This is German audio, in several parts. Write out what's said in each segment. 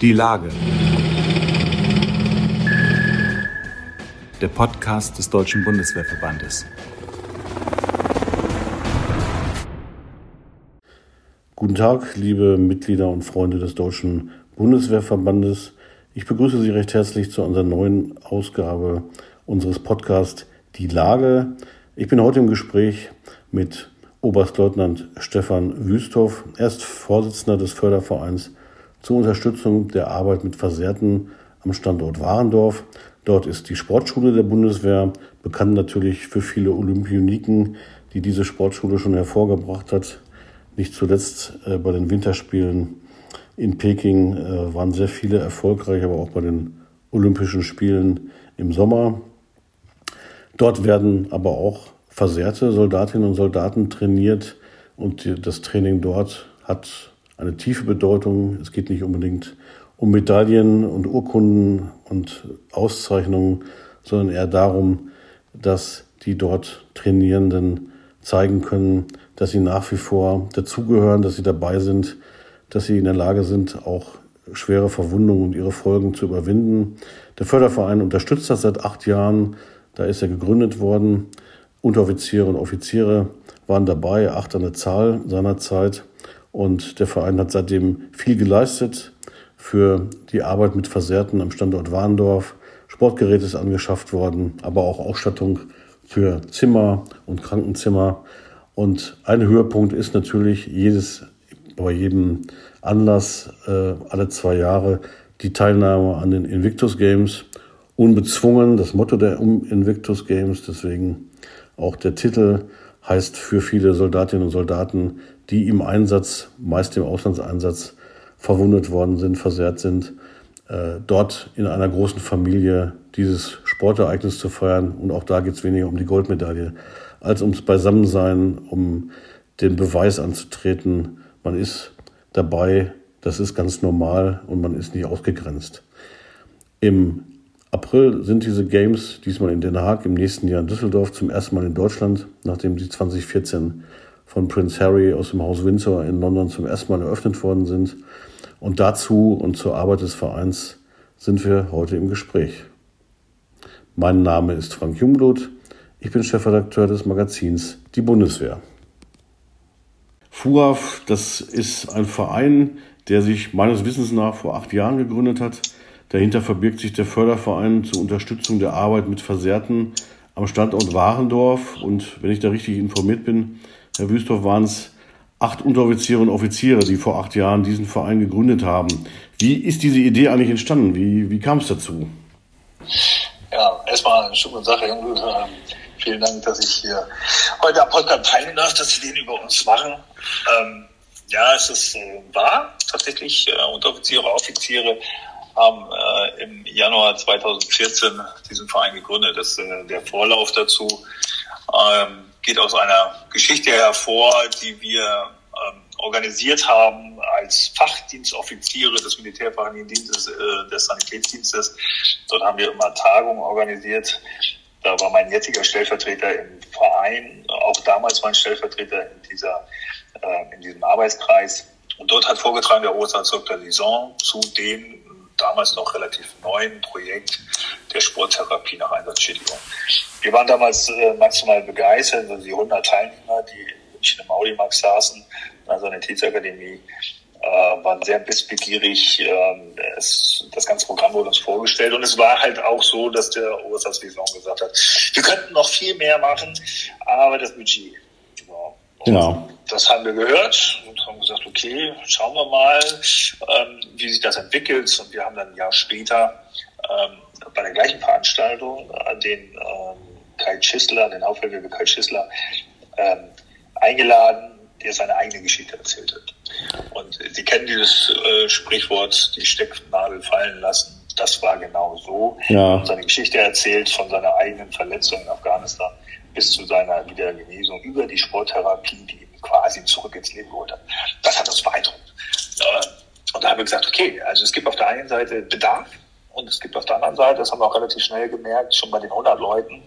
Die Lage. Der Podcast des Deutschen Bundeswehrverbandes. Guten Tag, liebe Mitglieder und Freunde des Deutschen Bundeswehrverbandes. Ich begrüße Sie recht herzlich zu unserer neuen Ausgabe unseres Podcasts Die Lage. Ich bin heute im Gespräch mit Oberstleutnant Stefan Wüsthoff. Er ist Vorsitzender des Fördervereins zur Unterstützung der Arbeit mit Versehrten am Standort Warendorf. Dort ist die Sportschule der Bundeswehr, bekannt natürlich für viele Olympioniken, die diese Sportschule schon hervorgebracht hat. Nicht zuletzt äh, bei den Winterspielen in Peking äh, waren sehr viele erfolgreich, aber auch bei den Olympischen Spielen im Sommer. Dort werden aber auch versehrte Soldatinnen und Soldaten trainiert und das Training dort hat eine tiefe Bedeutung. Es geht nicht unbedingt um Medaillen und Urkunden und Auszeichnungen, sondern eher darum, dass die dort Trainierenden zeigen können, dass sie nach wie vor dazugehören, dass sie dabei sind, dass sie in der Lage sind, auch schwere Verwundungen und ihre Folgen zu überwinden. Der Förderverein unterstützt das seit acht Jahren. Da ist er gegründet worden. Unteroffiziere und Offiziere waren dabei, acht an der Zahl seinerzeit. Und der Verein hat seitdem viel geleistet für die Arbeit mit Versehrten am Standort Warndorf. Sportgerät ist angeschafft worden, aber auch Ausstattung für Zimmer und Krankenzimmer. Und ein Höhepunkt ist natürlich jedes, bei jedem Anlass äh, alle zwei Jahre die Teilnahme an den Invictus Games. Unbezwungen, das Motto der Invictus Games. Deswegen auch der Titel heißt für viele Soldatinnen und Soldaten, die im Einsatz, meist im Auslandseinsatz, verwundet worden sind, versehrt sind, äh, dort in einer großen Familie dieses Sportereignis zu feiern. Und auch da geht es weniger um die Goldmedaille als ums Beisammensein, um den Beweis anzutreten, man ist dabei, das ist ganz normal und man ist nicht ausgegrenzt. Im April sind diese Games diesmal in Den Haag, im nächsten Jahr in Düsseldorf, zum ersten Mal in Deutschland, nachdem sie 2014 von Prince Harry aus dem Haus Windsor in London zum ersten Mal eröffnet worden sind. Und dazu und zur Arbeit des Vereins sind wir heute im Gespräch. Mein Name ist Frank Jungblut. Ich bin Chefredakteur des Magazins Die Bundeswehr. FUAF, das ist ein Verein, der sich meines Wissens nach vor acht Jahren gegründet hat Dahinter verbirgt sich der Förderverein zur Unterstützung der Arbeit mit Versehrten am Standort Warendorf. Und wenn ich da richtig informiert bin, Herr Wüstorf, waren es acht Unteroffiziere und Offiziere, die vor acht Jahren diesen Verein gegründet haben. Wie ist diese Idee eigentlich entstanden? Wie, wie kam es dazu? Ja, erstmal eine schöne Sache. Ähm, vielen Dank, dass ich hier heute am Podcast teilnehmen darf, dass Sie den über uns machen. Ähm, ja, es ist äh, wahr, tatsächlich äh, Unteroffiziere, Offiziere haben äh, im Januar 2014 diesen Verein gegründet. Das, äh, der Vorlauf dazu ähm, geht aus einer Geschichte hervor, die wir ähm, organisiert haben als Fachdienstoffiziere des Militärfachdienstes, äh, des Sanitätsdienstes. Dort haben wir immer Tagungen organisiert. Da war mein jetziger Stellvertreter im Verein, auch damals mein Stellvertreter in, dieser, äh, in diesem Arbeitskreis. Und dort hat vorgetragen der Oberst Dr. Lison zu dem damals noch relativ neuen Projekt der Sporttherapie nach Einsatzschädigung. Wir waren damals äh, maximal begeistert, also die 100 Teilnehmer, die in München im Audimax saßen, in der Sanitätsakademie, äh, waren sehr wissbegierig. Äh, es, das ganze Programm wurde uns vorgestellt und es war halt auch so, dass der Oberstaatsvision gesagt hat, wir könnten noch viel mehr machen, aber das Budget. Ja. Genau. Das haben wir gehört und haben gesagt, okay, schauen wir mal, ähm, wie sich das entwickelt. Und wir haben dann ein Jahr später ähm, bei der gleichen Veranstaltung äh, den ähm, Kai Schissler, den Aufhelfer Kai Schissler, ähm, eingeladen, der seine eigene Geschichte erzählt hat. Und Sie kennen dieses äh, Sprichwort, die Stecknadel fallen lassen. Das war genau so. Ja. Seine Geschichte erzählt von seiner eigenen Verletzung in Afghanistan bis zu seiner Wiedergenesung über die Sporttherapie, die quasi zurück ins Leben geholt hat. Das hat uns beeindruckt. Äh, und da haben wir gesagt, okay, also es gibt auf der einen Seite Bedarf und es gibt auf der anderen Seite, das haben wir auch relativ schnell gemerkt, schon bei den 100 Leuten,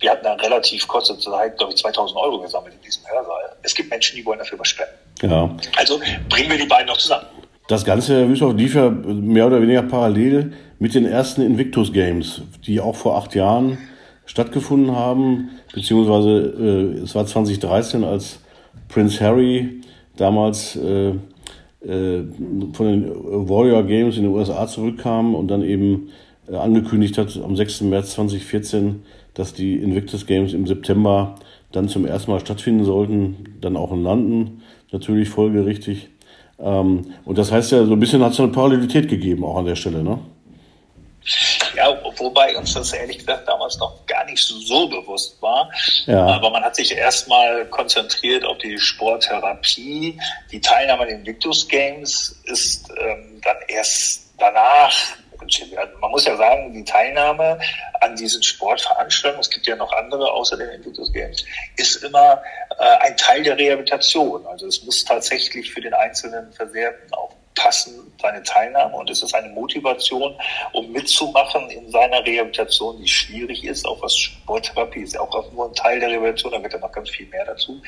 wir hatten dann relativ kurze Zeit, glaube ich, 2000 Euro gesammelt in diesem Hörsaal. Es gibt Menschen, die wollen dafür was spenden. Ja. Also bringen wir die beiden noch zusammen. Das Ganze, Herr Wüsthoff, lief ja mehr oder weniger parallel mit den ersten Invictus Games, die auch vor acht Jahren stattgefunden haben, beziehungsweise äh, es war 2013, als Prince Harry damals äh, äh, von den Warrior Games in den USA zurückkam und dann eben äh, angekündigt hat am 6. März 2014, dass die Invictus Games im September dann zum ersten Mal stattfinden sollten, dann auch in London, natürlich folgerichtig. Ähm, und das heißt ja, so ein bisschen hat es eine Parallelität gegeben, auch an der Stelle, ne? Wobei uns das ehrlich gesagt damals noch gar nicht so bewusst war. Ja. Aber man hat sich erstmal konzentriert auf die Sporttherapie. Die Teilnahme an den Victus Games ist ähm, dann erst danach man muss ja sagen, die Teilnahme an diesen Sportveranstaltungen, es gibt ja noch andere außer den Invictus Games, ist immer äh, ein Teil der Rehabilitation. Also es muss tatsächlich für den einzelnen Versehrten auch passen, seine Teilnahme. Und es ist eine Motivation, um mitzumachen in seiner Rehabilitation, die schwierig ist, auch was Sporttherapie ist, auch nur ein Teil der Rehabilitation, da wird ja noch ganz viel mehr dazu.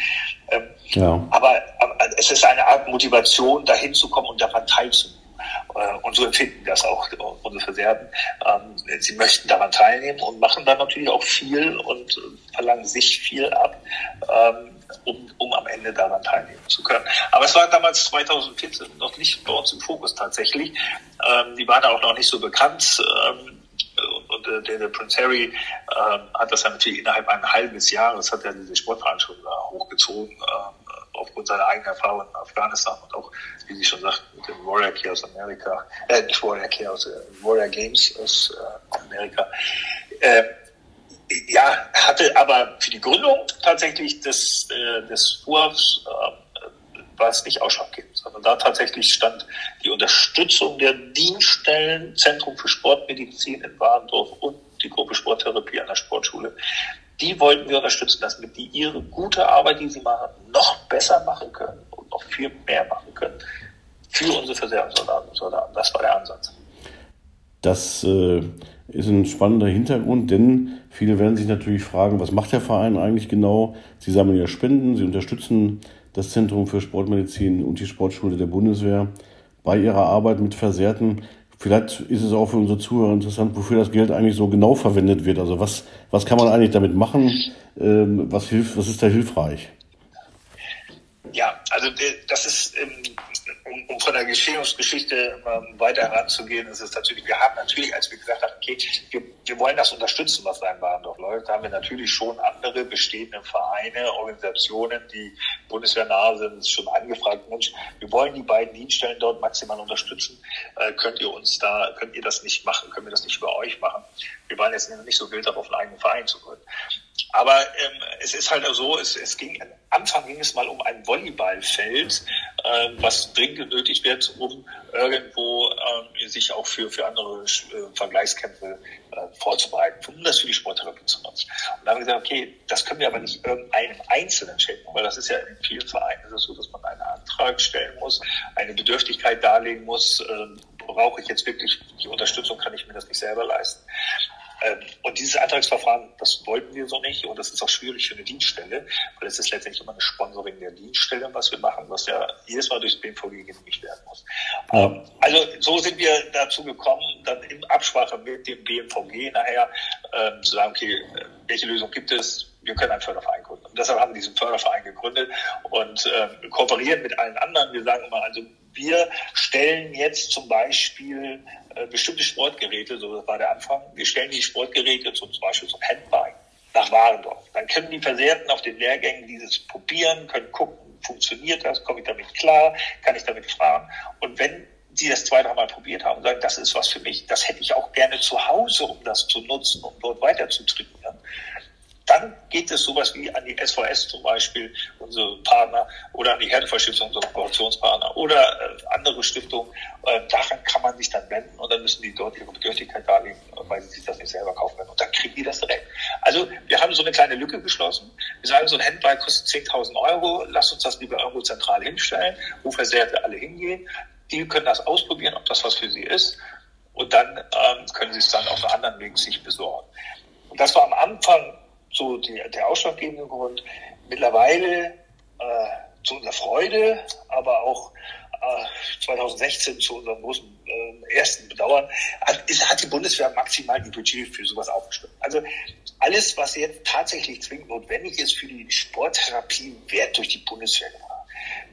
Ähm, ja. aber, aber es ist eine Art Motivation, dahin zu kommen und daran teilzunehmen. Äh, und so empfinden das auch unsere Versehrten. Ähm, sie möchten daran teilnehmen und machen dann natürlich auch viel und verlangen sich viel ab, ähm, um, um am Ende daran teilnehmen zu können. Aber es war damals 2014 noch nicht bei uns im Fokus tatsächlich. Ähm, die waren auch noch nicht so bekannt. und der, der Prince Harry hat das dann natürlich innerhalb eines halben Jahres hat er diese Sportveranstaltung hochgezogen aufgrund seiner eigenen Erfahrung in Afghanistan und auch, wie Sie schon sagten, mit dem Warrior Care aus Amerika, äh, nicht Warrior Care aus äh, Warrior Games aus äh, Amerika. Äh, ja, hatte aber für die Gründung tatsächlich des, äh, des Vorhabens äh, war es nicht ausschlaggebend, sondern da tatsächlich stand die Unterstützung der Dienststellen, Zentrum für Sportmedizin in Warendorf und die Gruppe Sporttherapie an der Sportschule die wollten wir unterstützen, damit die ihre gute Arbeit, die sie machen, noch besser machen können und noch viel mehr machen können für unsere Versorgungssoldaten und Soldaten. Das war der Ansatz. Das äh, ist ein spannender Hintergrund, denn viele werden sich natürlich fragen, was macht der Verein eigentlich genau? Sie sammeln ja Spenden, sie unterstützen das Zentrum für Sportmedizin und die Sportschule der Bundeswehr bei ihrer Arbeit mit Versehrten. Vielleicht ist es auch für unsere Zuhörer interessant, wofür das Geld eigentlich so genau verwendet wird. Also was, was kann man eigentlich damit machen? Ähm, was hilft, was ist da hilfreich? Ja, also das ist ähm, um, um von der Geschehungsgeschichte weiter heranzugehen, ist es natürlich, wir haben natürlich, als wir gesagt haben, okay, wir, wir wollen das unterstützen, was da in Warendorf läuft, haben wir natürlich schon andere bestehende Vereine, Organisationen, die bundeswehrnah sind, schon angefragt, Mensch, wir wollen die beiden Dienststellen dort maximal unterstützen. Äh, könnt ihr uns da, könnt ihr das nicht machen? Können wir das nicht über euch machen? Wir waren jetzt nicht so wild darauf, einen eigenen Verein zu gründen. Aber ähm, es ist halt so, es, es ging, am Anfang ging es mal um ein Volleyballfeld, äh, was dringend genötigt wird, um irgendwo äh, sich auch für, für andere äh, Vergleichskämpfe äh, vorzubereiten, um das für die Sporttherapie zu nutzen. Und dann haben wir gesagt, okay, das können wir aber nicht irgendeinem Einzelnen schenken, weil das ist ja in vielen Vereinen es so, dass man einen Antrag stellen muss, eine Bedürftigkeit darlegen muss, äh, brauche ich jetzt wirklich die Unterstützung, kann ich mir das nicht selber leisten. Ähm, und dieses Antragsverfahren, das wollten wir so nicht und das ist auch schwierig für eine Dienststelle, weil es ist letztendlich immer eine Sponsoring der Dienststelle, was wir machen, was ja jedes Mal durchs BMVG genehmigt werden muss. Ja. Ähm, also so sind wir dazu gekommen, dann in Absprache mit dem BMVG nachher äh, zu sagen, okay, welche Lösung gibt es? Wir können einen Förderverein gründen. Und deshalb haben wir diesen Förderverein gegründet und äh, kooperieren mit allen anderen. Wir sagen immer, also wir stellen jetzt zum Beispiel äh, bestimmte Sportgeräte, so war der Anfang, wir stellen die Sportgeräte zum, zum Beispiel zum Handbike nach Warendorf. Dann können die Versehrten auf den Lehrgängen dieses probieren, können gucken, funktioniert das, komme ich damit klar, kann ich damit fahren. Und wenn sie das zwei, dreimal probiert haben und sagen, das ist was für mich, das hätte ich auch gerne zu Hause, um das zu nutzen, um dort weiter zu trainieren, dann geht es sowas wie an die SVS zum Beispiel, unsere Partner, oder an die Herdenverstiftung, unsere Kooperationspartner, oder äh, andere Stiftungen. Äh, daran kann man sich dann wenden und dann müssen die dort ihre Bedürftigkeit darlegen, weil sie sich das nicht selber kaufen können. Und dann kriegen die das direkt. Also wir haben so eine kleine Lücke geschlossen. Wir sagen, so ein Handball kostet 10.000 Euro. Lass uns das lieber irgendwo zentral hinstellen, wo Versehrte alle hingehen. Die können das ausprobieren, ob das was für sie ist. Und dann ähm, können sie es dann auf anderen Weg sich besorgen. Und das war am Anfang so die, der ausschlaggebende Grund. Mittlerweile äh, zu unserer Freude, aber auch 2016 zu unserem großen äh, ersten Bedauern, hat, ist, hat die Bundeswehr maximal die Budget für sowas aufgestellt. Also alles, was jetzt tatsächlich zwingend notwendig ist für die Sporttherapie, wird durch die Bundeswehr gemacht.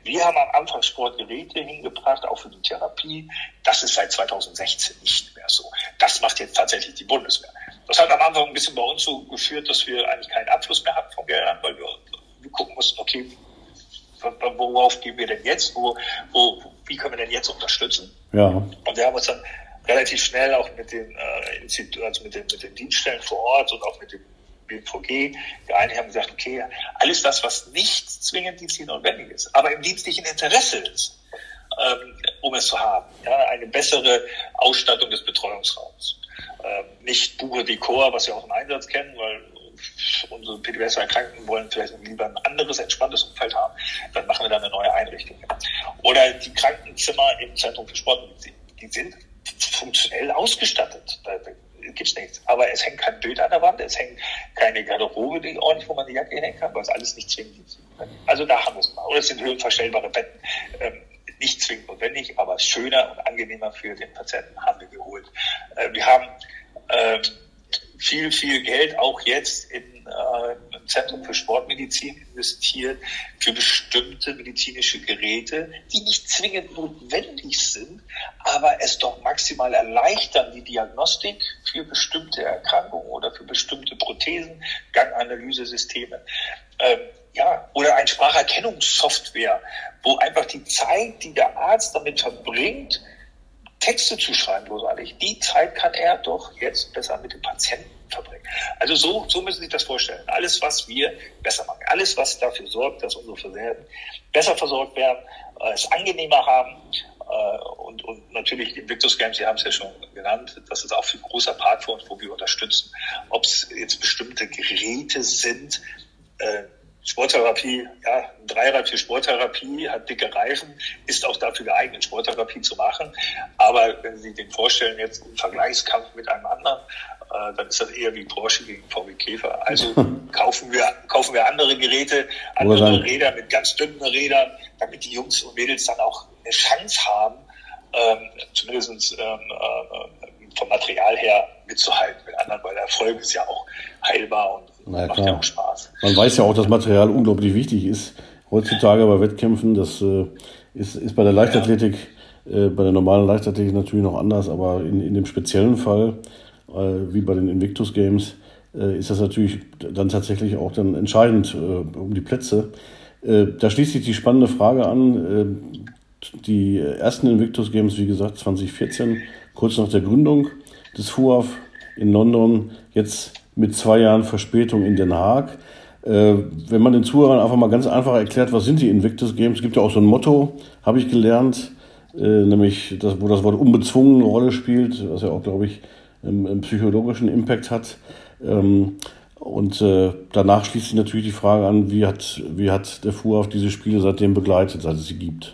Wir haben am Anfang Sportgeräte hingebracht, auch für die Therapie. Das ist seit 2016 nicht mehr so. Das macht jetzt tatsächlich die Bundeswehr. Das hat am Anfang ein bisschen bei uns so geführt, dass wir eigentlich keinen Abfluss mehr hatten von Geldern, weil wir, wir gucken mussten, okay, worauf gehen wir denn jetzt? Wo, wo, wie können wir denn jetzt unterstützen? Ja. Und wir haben uns dann relativ schnell auch mit den, äh, also mit den, mit den Dienststellen vor Ort und auch mit dem BVG geeinigt haben gesagt, okay, alles das, was nicht zwingend dienstlich notwendig ist, aber im dienstlichen Interesse ist, ähm, um es zu haben. Ja, eine bessere Ausstattung des Betreuungsraums. Ähm, nicht Buche Dekor, was wir auch im Einsatz kennen, weil unsere PTBS-Erkrankten wollen vielleicht lieber ein anderes, entspanntes Umfeld haben, dann machen wir da eine neue Einrichtung. Oder die Krankenzimmer im Zentrum für Sportmedizin. Die sind funktionell ausgestattet. Da, da gibt's nichts. Aber es hängt kein Bild an der Wand, es hängt keine Garderobe die ordentlich, wo man die Jacke hängen kann, weil es alles nicht zwingend ist. Also da haben wir es mal. Oder es sind höhenverstellbare Betten. Ähm, nicht zwingend notwendig, aber schöner und angenehmer für den Patienten haben wir geholt. Äh, wir haben äh, viel, viel Geld auch jetzt in äh, im Zentrum für Sportmedizin investiert für bestimmte medizinische Geräte, die nicht zwingend notwendig sind, aber es doch maximal erleichtern, die Diagnostik für bestimmte Erkrankungen oder für bestimmte Prothesen, Ganganalysesysteme. Ähm, ja, oder ein Spracherkennungssoftware, wo einfach die Zeit, die der Arzt damit verbringt, Texte zu schreiben, großartig. Die Zeit kann er doch jetzt besser mit dem Patienten verbringen. Also so, so müssen Sie sich das vorstellen. Alles, was wir besser machen, alles, was dafür sorgt, dass unsere Versorgten besser versorgt werden, äh, es angenehmer haben äh, und, und natürlich die Invictus Games, Sie haben es ja schon genannt, das ist auch ein großer Part für uns, wo wir unterstützen. Ob es jetzt bestimmte Geräte sind, äh, Sporttherapie, ja, ein Dreirad für Sporttherapie, hat dicke Reifen, ist auch dafür geeignet, Sporttherapie zu machen. Aber wenn Sie sich den vorstellen, jetzt im Vergleichskampf mit einem anderen, äh, dann ist das eher wie Porsche gegen VW Käfer. Also kaufen wir, kaufen wir andere Geräte, andere Räder mit ganz dünnen Rädern, damit die Jungs und Mädels dann auch eine Chance haben, ähm, zumindest ähm, äh, vom Material her mitzuhalten mit anderen, weil Erfolg ist ja auch heilbar und na Macht klar. ja auch Spaß. Man weiß ja auch, dass Material unglaublich wichtig ist heutzutage bei Wettkämpfen. Das äh, ist, ist bei der Leichtathletik, ja. äh, bei der normalen Leichtathletik natürlich noch anders, aber in, in dem speziellen Fall, äh, wie bei den Invictus Games, äh, ist das natürlich dann tatsächlich auch dann entscheidend äh, um die Plätze. Äh, da schließt sich die spannende Frage an. die ersten Invictus Games, wie gesagt, 2014, kurz nach der Gründung des FUAF in London, jetzt mit zwei Jahren Verspätung in Den Haag. Äh, wenn man den Zuhörern einfach mal ganz einfach erklärt, was sind die Invictus Games, es gibt ja auch so ein Motto, habe ich gelernt, äh, nämlich das, wo das Wort unbezwungen eine Rolle spielt, was ja auch, glaube ich, einen, psychologischen Impact hat. Ähm, und äh, danach schließt sich natürlich die Frage an, wie hat, wie hat der Fuhr auf diese Spiele seitdem begleitet, seit es sie gibt?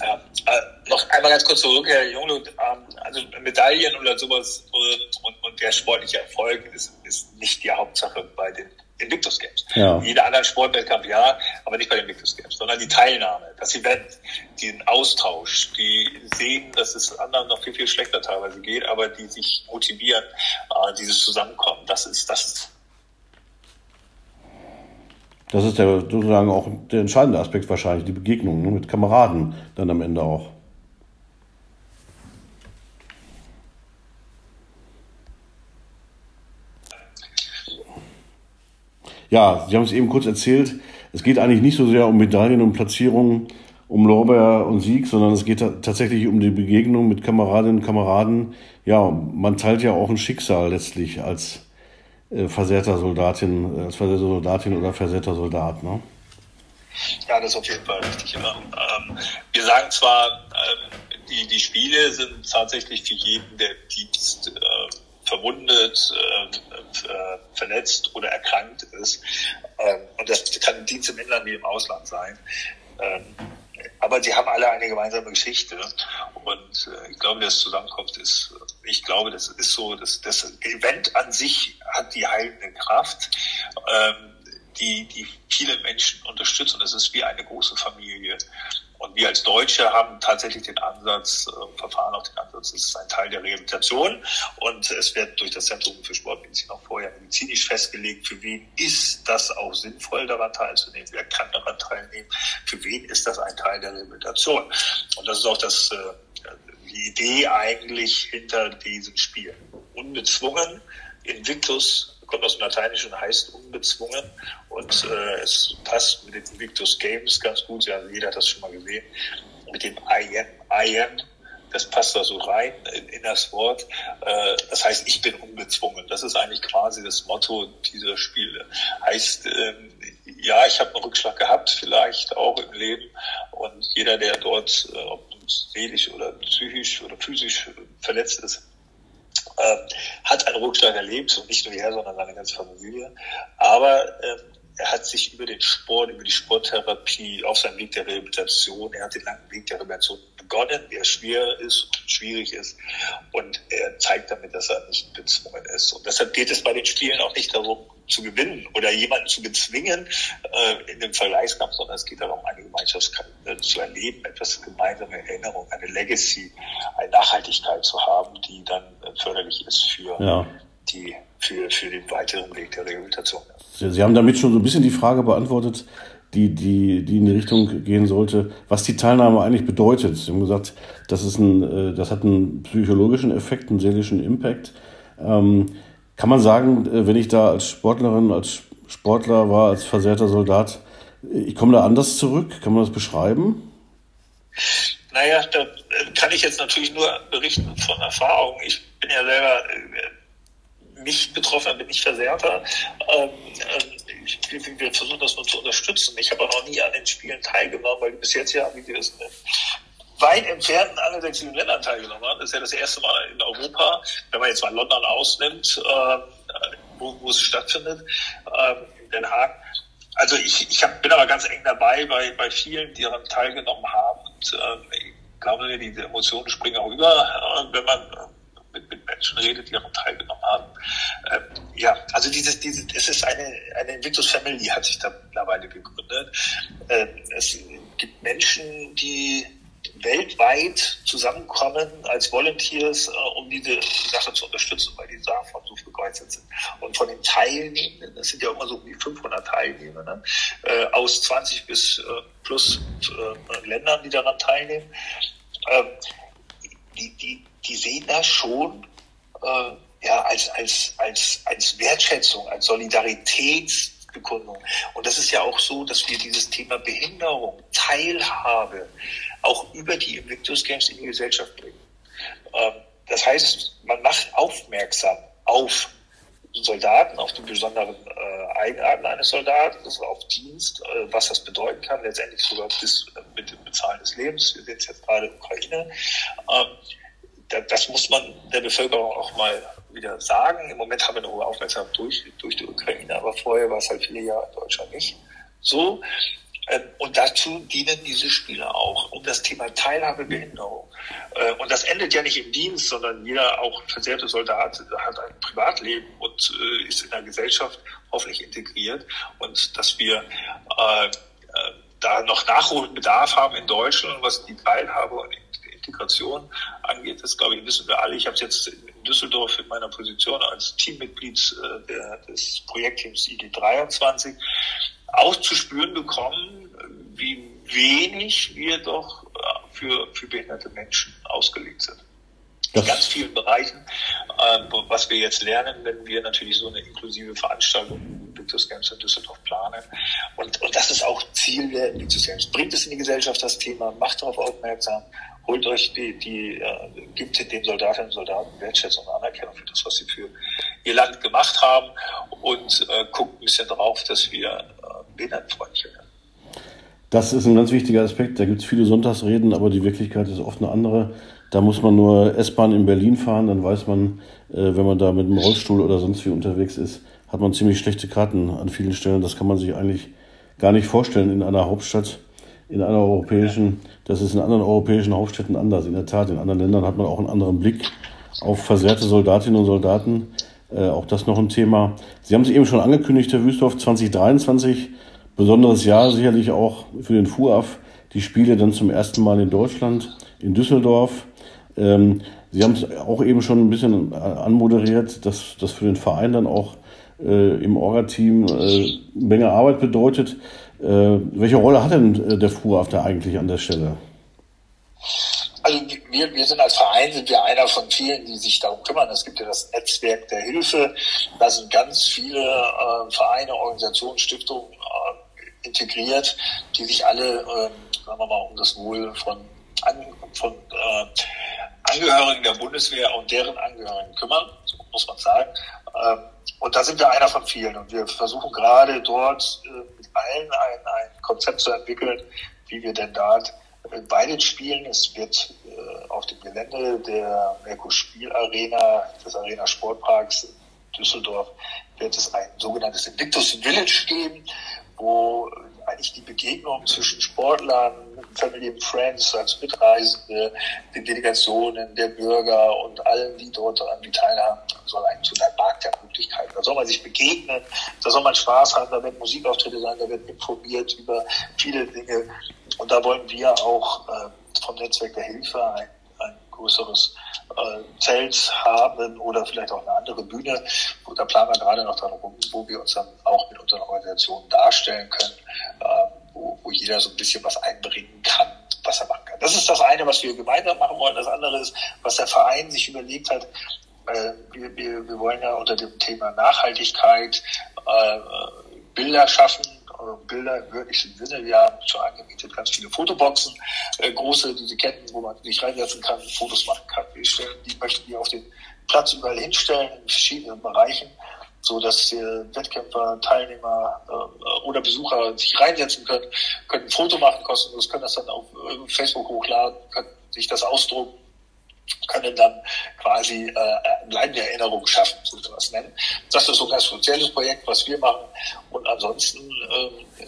Ja, äh, noch einmal ganz kurz zurück, Herr Junglund. Ähm, also Medaillen oder sowas und, und der sportliche Erfolg ist, ist nicht die Hauptsache bei den Invictus Games. Ja. Jeder andere Sportwettkampf ja, aber nicht bei den Invictus Games, sondern die Teilnahme, das Event, den Austausch, die sehen, dass es anderen noch viel, viel schlechter teilweise geht, aber die sich motivieren, äh, dieses Zusammenkommen, das ist, das ist das ist der, sozusagen auch der entscheidende Aspekt wahrscheinlich, die Begegnung ne, mit Kameraden dann am Ende auch. Ja, Sie haben es eben kurz erzählt, es geht eigentlich nicht so sehr um Medaillen und Platzierungen, um Lorbeer und Sieg, sondern es geht tatsächlich um die Begegnung mit Kameradinnen und Kameraden. Ja, man teilt ja auch ein Schicksal letztlich als äh, versehrter Soldatin, als versehrter Soldatin oder versehrter Soldat, ne? Ja, das ist auf jeden Fall richtig. Ja. Ähm, wir sagen zwar, ähm, die, die Spiele sind tatsächlich für jeden, der Dienst äh, verwundet, äh, äh, verletzt oder erkrankt ist. Ähm, und das kann ein Dienst im Inland wie im Ausland sein. Ähm, aber sie haben alle eine gemeinsame Geschichte. Und äh, ich glaube, das Zusammenkunft ist, ich glaube, das ist so, das, das Event an sich hat die heilende Kraft. Ähm, die, die viele Menschen unterstützen. Das ist wie eine große Familie. Und wir als Deutsche haben tatsächlich den Ansatz, äh, verfahren auch den Ansatz, es ist ein Teil der Rehabilitation und es wird durch das Zentrum für Sportmedizin auch vorher medizinisch festgelegt, für wen ist das auch sinnvoll, daran teilzunehmen, wer kann daran teilnehmen, für wen ist das ein Teil der Rehabilitation. Und das ist auch das, äh, die Idee eigentlich hinter diesem Spiel. Unbezwungen, Invictus kommt aus dem Lateinischen und heißt unbezwungen. Und äh, es passt mit den Invictus Games ganz gut. Ja, jeder hat das schon mal gesehen. Mit dem I am, I am, das passt da so rein in, in das Wort. Äh, das heißt, ich bin unbezwungen. Das ist eigentlich quasi das Motto dieser Spiele. Heißt, ähm, ja, ich habe einen Rückschlag gehabt, vielleicht auch im Leben. Und jeder, der dort, äh, ob seelisch oder psychisch oder physisch verletzt ist, äh, hat einen Rückschlag erlebt und nicht nur er, sondern seine ganze Familie. Aber äh, er hat sich über den Sport, über die Sporttherapie auf seinem Weg der Rehabilitation, er hat den langen Weg der Rehabilitation begonnen, der schwer ist und schwierig ist. Und er zeigt damit, dass er nicht bezwungen ist. Und deshalb geht es bei den Spielen auch nicht darum, zu gewinnen oder jemanden zu bezwingen äh, in dem Vergleichskampf, sondern es geht darum, eine Gemeinschaft äh, zu erleben, etwas gemeinsame Erinnerung, eine Legacy, eine Nachhaltigkeit zu haben, die dann äh, förderlich ist für ja. die für, für den weiteren Weg der Rehabilitation. Sie haben damit schon so ein bisschen die Frage beantwortet, die, die, die in die Richtung gehen sollte, was die Teilnahme eigentlich bedeutet. Sie haben gesagt, das, ist ein, äh, das hat einen psychologischen Effekt, einen seelischen Impact. Ähm, kann man sagen, äh, wenn ich da als Sportlerin, als Sportler war, als versehrter Soldat, ich komme da anders zurück? Kann man das beschreiben? Naja, da äh, kann ich jetzt natürlich nur berichten von Erfahrung. Ich bin ja selber nicht betroffen, bin nicht Versehrter. Ähm, ich, wir versuchen das nur zu unterstützen. Ich habe auch noch nie an den Spielen teilgenommen, weil bis jetzt ja, wie wir es weit entfernten angelsächsischen Ländern teilgenommen haben. Das ist ja das erste Mal in Europa, wenn man jetzt mal London ausnimmt, äh, wo, wo es stattfindet, äh, in Den Haag. Also ich, ich hab, bin aber ganz eng dabei bei, bei vielen, die daran teilgenommen haben. Und äh, ich glaube, diese Emotionen springen auch über, äh, wenn man Menschen redet, die daran teilgenommen haben. Ähm, ja, also dieses, dieses, es ist eine, eine Invictus Family hat sich da mittlerweile gegründet. Ähm, es gibt Menschen, die weltweit zusammenkommen als Volunteers, äh, um diese Sache zu unterstützen, weil die davon so begeistert sind. Und von den Teilnehmenden, das sind ja immer so um die 500 Teilnehmer, äh, aus 20 bis äh, plus äh, Ländern, die daran teilnehmen, ähm, die, die, die sehen das schon äh, ja, als, als, als, als Wertschätzung, als Solidarität Bekundung. Und das ist ja auch so, dass wir dieses Thema Behinderung, Teilhabe auch über die Invictus Games in die Gesellschaft bringen. Ähm, das heißt, man macht aufmerksam auf Soldaten, auf die besonderen äh, Eigenarten eines Soldaten, also auf Dienst, äh, was das bedeuten kann, letztendlich sogar bis äh, mit dem Bezahlen des Lebens. Wir sehen es jetzt gerade in Ukraine. Ähm, das muss man der Bevölkerung auch mal wieder sagen. Im Moment haben wir eine hohe Aufmerksamkeit durch, durch die Ukraine, aber vorher war es halt viele Jahre in Deutschland nicht so. Ähm, und dazu dienen diese Spiele auch, um das Thema Teilhabebehinderung. Äh, und das endet ja nicht im Dienst, sondern jeder auch versehrte Soldat hat ein Privatleben und äh, ist in der Gesellschaft hoffentlich integriert. Und dass wir äh, da noch Nachholbedarf haben in Deutschland, was die Teilhabe und Integration angeht, das glaube ich, wissen wir alle. Ich habe es jetzt in Düsseldorf in meiner Position als Teammitglied äh, der, des Projektteams ID23 auch zu spüren bekommen, wie wenig wir doch äh, für, für behinderte Menschen ausgelegt sind. In ganz vielen Bereichen, äh, was wir jetzt lernen, wenn wir natürlich so eine inklusive Veranstaltung Victus Games in Düsseldorf planen. Und, und das ist auch Ziel der Victus Games. Bringt es in die Gesellschaft das Thema, macht darauf aufmerksam holt euch die, die äh, gibt den Soldatinnen und Soldaten Wertschätzung und Anerkennung für das, was sie für ihr Land gemacht haben und äh, guckt ein bisschen drauf, dass wir äh, behindertenfreundlicher werden. Das ist ein ganz wichtiger Aspekt. Da gibt es viele Sonntagsreden, aber die Wirklichkeit ist oft eine andere. Da muss man nur S-Bahn in Berlin fahren, dann weiß man, äh, wenn man da mit einem Rollstuhl oder sonst wie unterwegs ist, hat man ziemlich schlechte Karten an vielen Stellen. Das kann man sich eigentlich gar nicht vorstellen in einer Hauptstadt in einer europäischen, das ist in anderen europäischen Hauptstädten anders. In der Tat, in anderen Ländern hat man auch einen anderen Blick auf versehrte Soldatinnen und Soldaten. Äh, auch das noch ein Thema. Sie haben es eben schon angekündigt, Herr Wüstorf, 2023, besonderes Jahr sicherlich auch für den FUAF. die Spiele dann zum ersten Mal in Deutschland, in Düsseldorf. Ähm, Sie haben es auch eben schon ein bisschen anmoderiert, dass das für den Verein dann auch äh, im Orga-Team äh, eine Menge Arbeit bedeutet. Äh, welche Rolle hat denn äh, der FUAF eigentlich an der Stelle? Also wir, wir sind als Verein sind wir einer von vielen, die sich darum kümmern. Es gibt ja das Netzwerk der Hilfe. Da sind ganz viele äh, Vereine, Organisationen, Stiftungen äh, integriert, die sich alle, äh, sagen wir mal, um das Wohl von, von äh, Angehörigen der Bundeswehr und deren Angehörigen kümmern, so muss man sagen. Ähm, und da sind wir einer von vielen. Und wir versuchen gerade dort äh, mit allen ein, ein Konzept zu entwickeln, wie wir denn dort bei den Spielen. Es wird äh, auf dem Gelände der Merkur Spielarena, des Arena Sportparks in Düsseldorf, wird es ein sogenanntes Invictus Village geben, wo eigentlich die Begegnung zwischen Sportlern, Family and Friends, als Mitreisende, den Delegationen, der Bürger und allen, die dort an die teilhaben, soll ein zu einem Markt der Möglichkeiten. Da soll man sich begegnen, da soll man Spaß haben, da werden Musikauftritte sein, da wird informiert über viele Dinge. Und da wollen wir auch äh, vom Netzwerk der Hilfe ein größeres äh, Zelt haben oder vielleicht auch eine andere Bühne. Wo, da planen wir gerade noch dran rum, wo wir uns dann auch mit unseren Organisationen darstellen können, äh, wo, wo jeder so ein bisschen was einbringen kann, was er machen kann. Das ist das eine, was wir gemeinsam machen wollen. Das andere ist, was der Verein sich überlegt hat. Äh, wir, wir, wir wollen ja unter dem Thema Nachhaltigkeit äh, Bilder schaffen, Bilder im wörtlichen Sinne. Wir haben schon angemietet ganz viele Fotoboxen, äh, große, die Sie kennen, wo man sich reinsetzen kann, Fotos machen kann. Wir stellen, die möchten wir auf den Platz überall hinstellen, in verschiedenen Bereichen, so dass äh, Wettkämpfer, Teilnehmer äh, oder Besucher sich reinsetzen können, können ein Foto machen kostenlos, können das dann auf äh, Facebook hochladen, können sich das ausdrucken können dann quasi äh, bleibende Erinnerungen schaffen, so wir das nennen. Das ist so ein ganz spezielles Projekt, was wir machen. Und ansonsten ähm,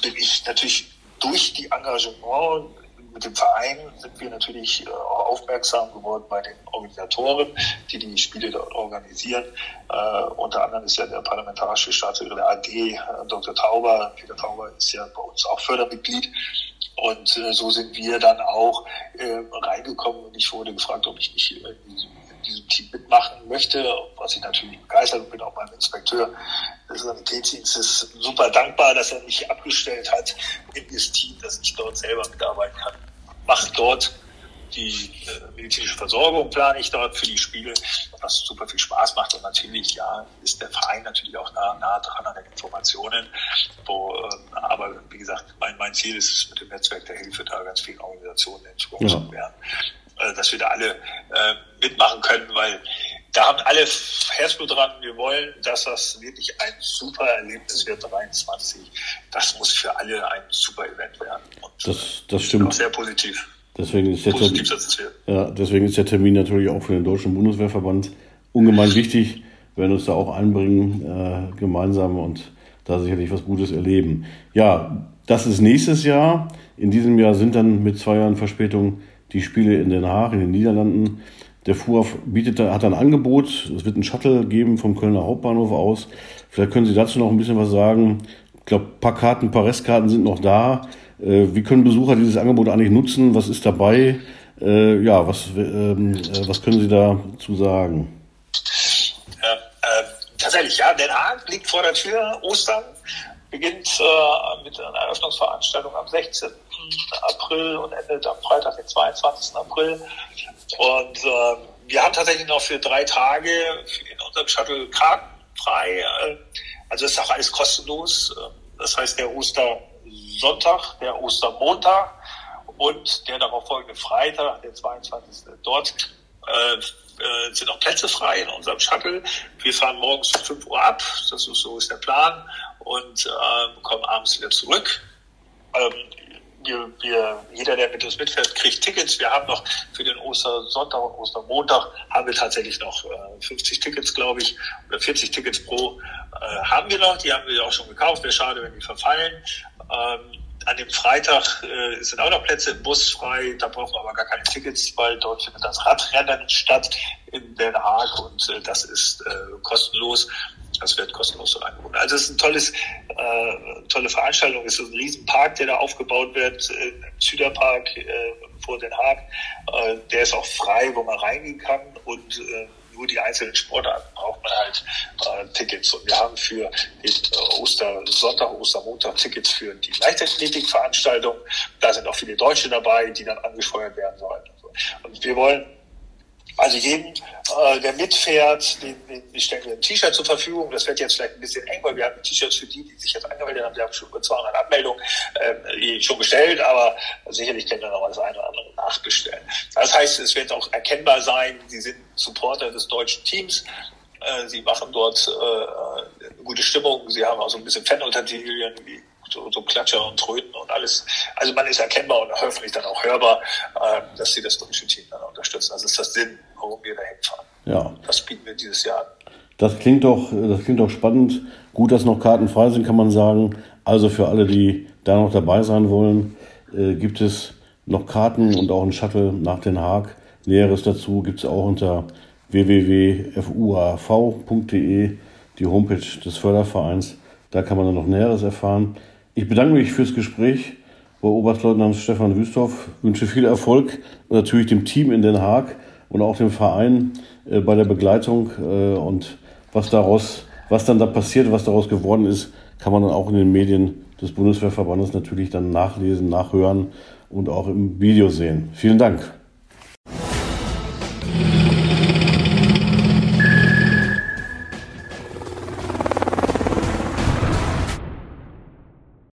bin ich natürlich durch die Engagement mit dem Verein sind wir natürlich äh, auch aufmerksam geworden bei den Organisatoren, die die Spiele dort organisieren. Äh, unter anderem ist ja der parlamentarische Staatssekretär der AD, äh, Dr. Tauber. Peter Tauber ist ja bei uns auch Fördermitglied. Und äh, so sind wir dann auch äh, reingekommen und ich wurde gefragt, ob ich nicht in diesem, in diesem Team mitmachen möchte, was ich natürlich begeistert bin, auch beim Inspekteur des Sanitätsdienstes super dankbar, dass er mich abgestellt hat in das Team, dass ich dort selber mitarbeiten kann. Macht dort die äh, medizinische Versorgung plane ich dort für die Spiele, was super viel Spaß macht. Und natürlich, ja, ist der Verein natürlich auch nah, nah dran an den Informationen. Wo, äh, aber wie gesagt, mein, mein Ziel ist es, mit dem Netzwerk der Hilfe da ganz vielen Organisationen in Zukunft ja. zu werden, äh, dass wir da alle äh, mitmachen können, weil da haben alle Herzblut dran. Wir wollen, dass das wirklich ein super Erlebnis wird, 23. Das muss für alle ein super Event werden. Und das, das stimmt. Sehr positiv. Deswegen ist, der Termin, ja, deswegen ist der Termin natürlich auch für den Deutschen Bundeswehrverband ungemein wichtig. Wir werden uns da auch einbringen, äh, gemeinsam und da sicherlich was Gutes erleben. Ja, das ist nächstes Jahr. In diesem Jahr sind dann mit zwei Jahren Verspätung die Spiele in Den Haag, in den Niederlanden. Der FUAF bietet hat ein Angebot. Es wird ein Shuttle geben vom Kölner Hauptbahnhof aus. Vielleicht können Sie dazu noch ein bisschen was sagen. Ich glaube, ein paar Karten, ein paar Restkarten sind noch da. Äh, wie können Besucher dieses Angebot eigentlich nutzen? Was ist dabei? Äh, ja, was, ähm, äh, was können Sie dazu sagen? Ja, äh, tatsächlich, ja, Den Haag liegt vor der Tür. Ostern beginnt äh, mit einer Eröffnungsveranstaltung am 16. April und endet am Freitag, den 22. April. Und äh, wir haben tatsächlich noch für drei Tage in unserem Shuttle Karten frei. also ist auch alles kostenlos. Das heißt, der Oster Sonntag, der Ostermontag und der darauf folgende Freitag, der 22. Dort äh, äh, sind noch Plätze frei in unserem Shuttle. Wir fahren morgens um 5 Uhr ab, das ist so ist der Plan, und äh, kommen abends wieder zurück. Ähm, wir, wir, jeder, der mit uns mitfährt, kriegt Tickets. Wir haben noch für den Ostersonntag und Ostermontag haben wir tatsächlich noch äh, 50 Tickets, glaube ich, oder 40 Tickets pro äh, haben wir noch. Die haben wir auch schon gekauft. Wäre schade, wenn die verfallen. Ähm, an dem Freitag äh, sind auch noch Plätze im Bus frei. Da brauchen wir aber gar keine Tickets, weil dort findet das Radrennen statt in Den Haag und äh, das ist äh, kostenlos. Das wird kostenlos angeboten. Also es ist ein tolles, äh, tolle Veranstaltung. Es ist ein Riesenpark, der da aufgebaut wird, äh, im Süderpark äh, vor Den Haag. Äh, der ist auch frei, wo man reingehen kann und äh, nur die einzelnen Sportarten braucht man halt äh, Tickets. Und wir haben für den äh, Ostersonntag, Ostermontag Tickets für die Leichtathletikveranstaltung. Da sind auch viele Deutsche dabei, die dann angefeuert werden sollen. Und wir wollen also jedem, äh, der mitfährt, den, den, stellen wir ein T-Shirt zur Verfügung. Das wird jetzt vielleicht ein bisschen eng, weil wir haben T-Shirts für die, die sich jetzt angemeldet haben. Wir haben schon über 200 Anmeldungen äh, schon bestellt, aber sicherlich können wir noch das eine oder andere nachbestellen. Das heißt, es wird auch erkennbar sein, sie sind Supporter des deutschen Teams. Äh, sie machen dort äh, eine gute Stimmung. Sie haben auch so ein bisschen Fanuntertiteln wie so, so Klatscher und Tröten und alles. Also man ist erkennbar und hoffentlich dann auch hörbar, äh, dass sie das deutsche Team dann unterstützen. Das ist das Sinn, warum wir da hinfahren. Ja. Das bieten wir dieses Jahr an. Das klingt doch, das klingt doch spannend. Gut, dass noch Karten frei sind, kann man sagen. Also für alle, die da noch dabei sein wollen, äh, gibt es noch Karten und auch einen Shuttle nach Den Haag. Näheres dazu gibt es auch unter www.fuav.de, die Homepage des Fördervereins. Da kann man dann noch Näheres erfahren. Ich bedanke mich fürs Gespräch bei Oberstleutnant Stefan Wüsthoff, wünsche viel Erfolg und natürlich dem Team in Den Haag und auch dem Verein äh, bei der Begleitung äh, und was daraus, was dann da passiert, was daraus geworden ist, kann man dann auch in den Medien des Bundeswehrverbandes natürlich dann nachlesen, nachhören und auch im Video sehen. Vielen Dank.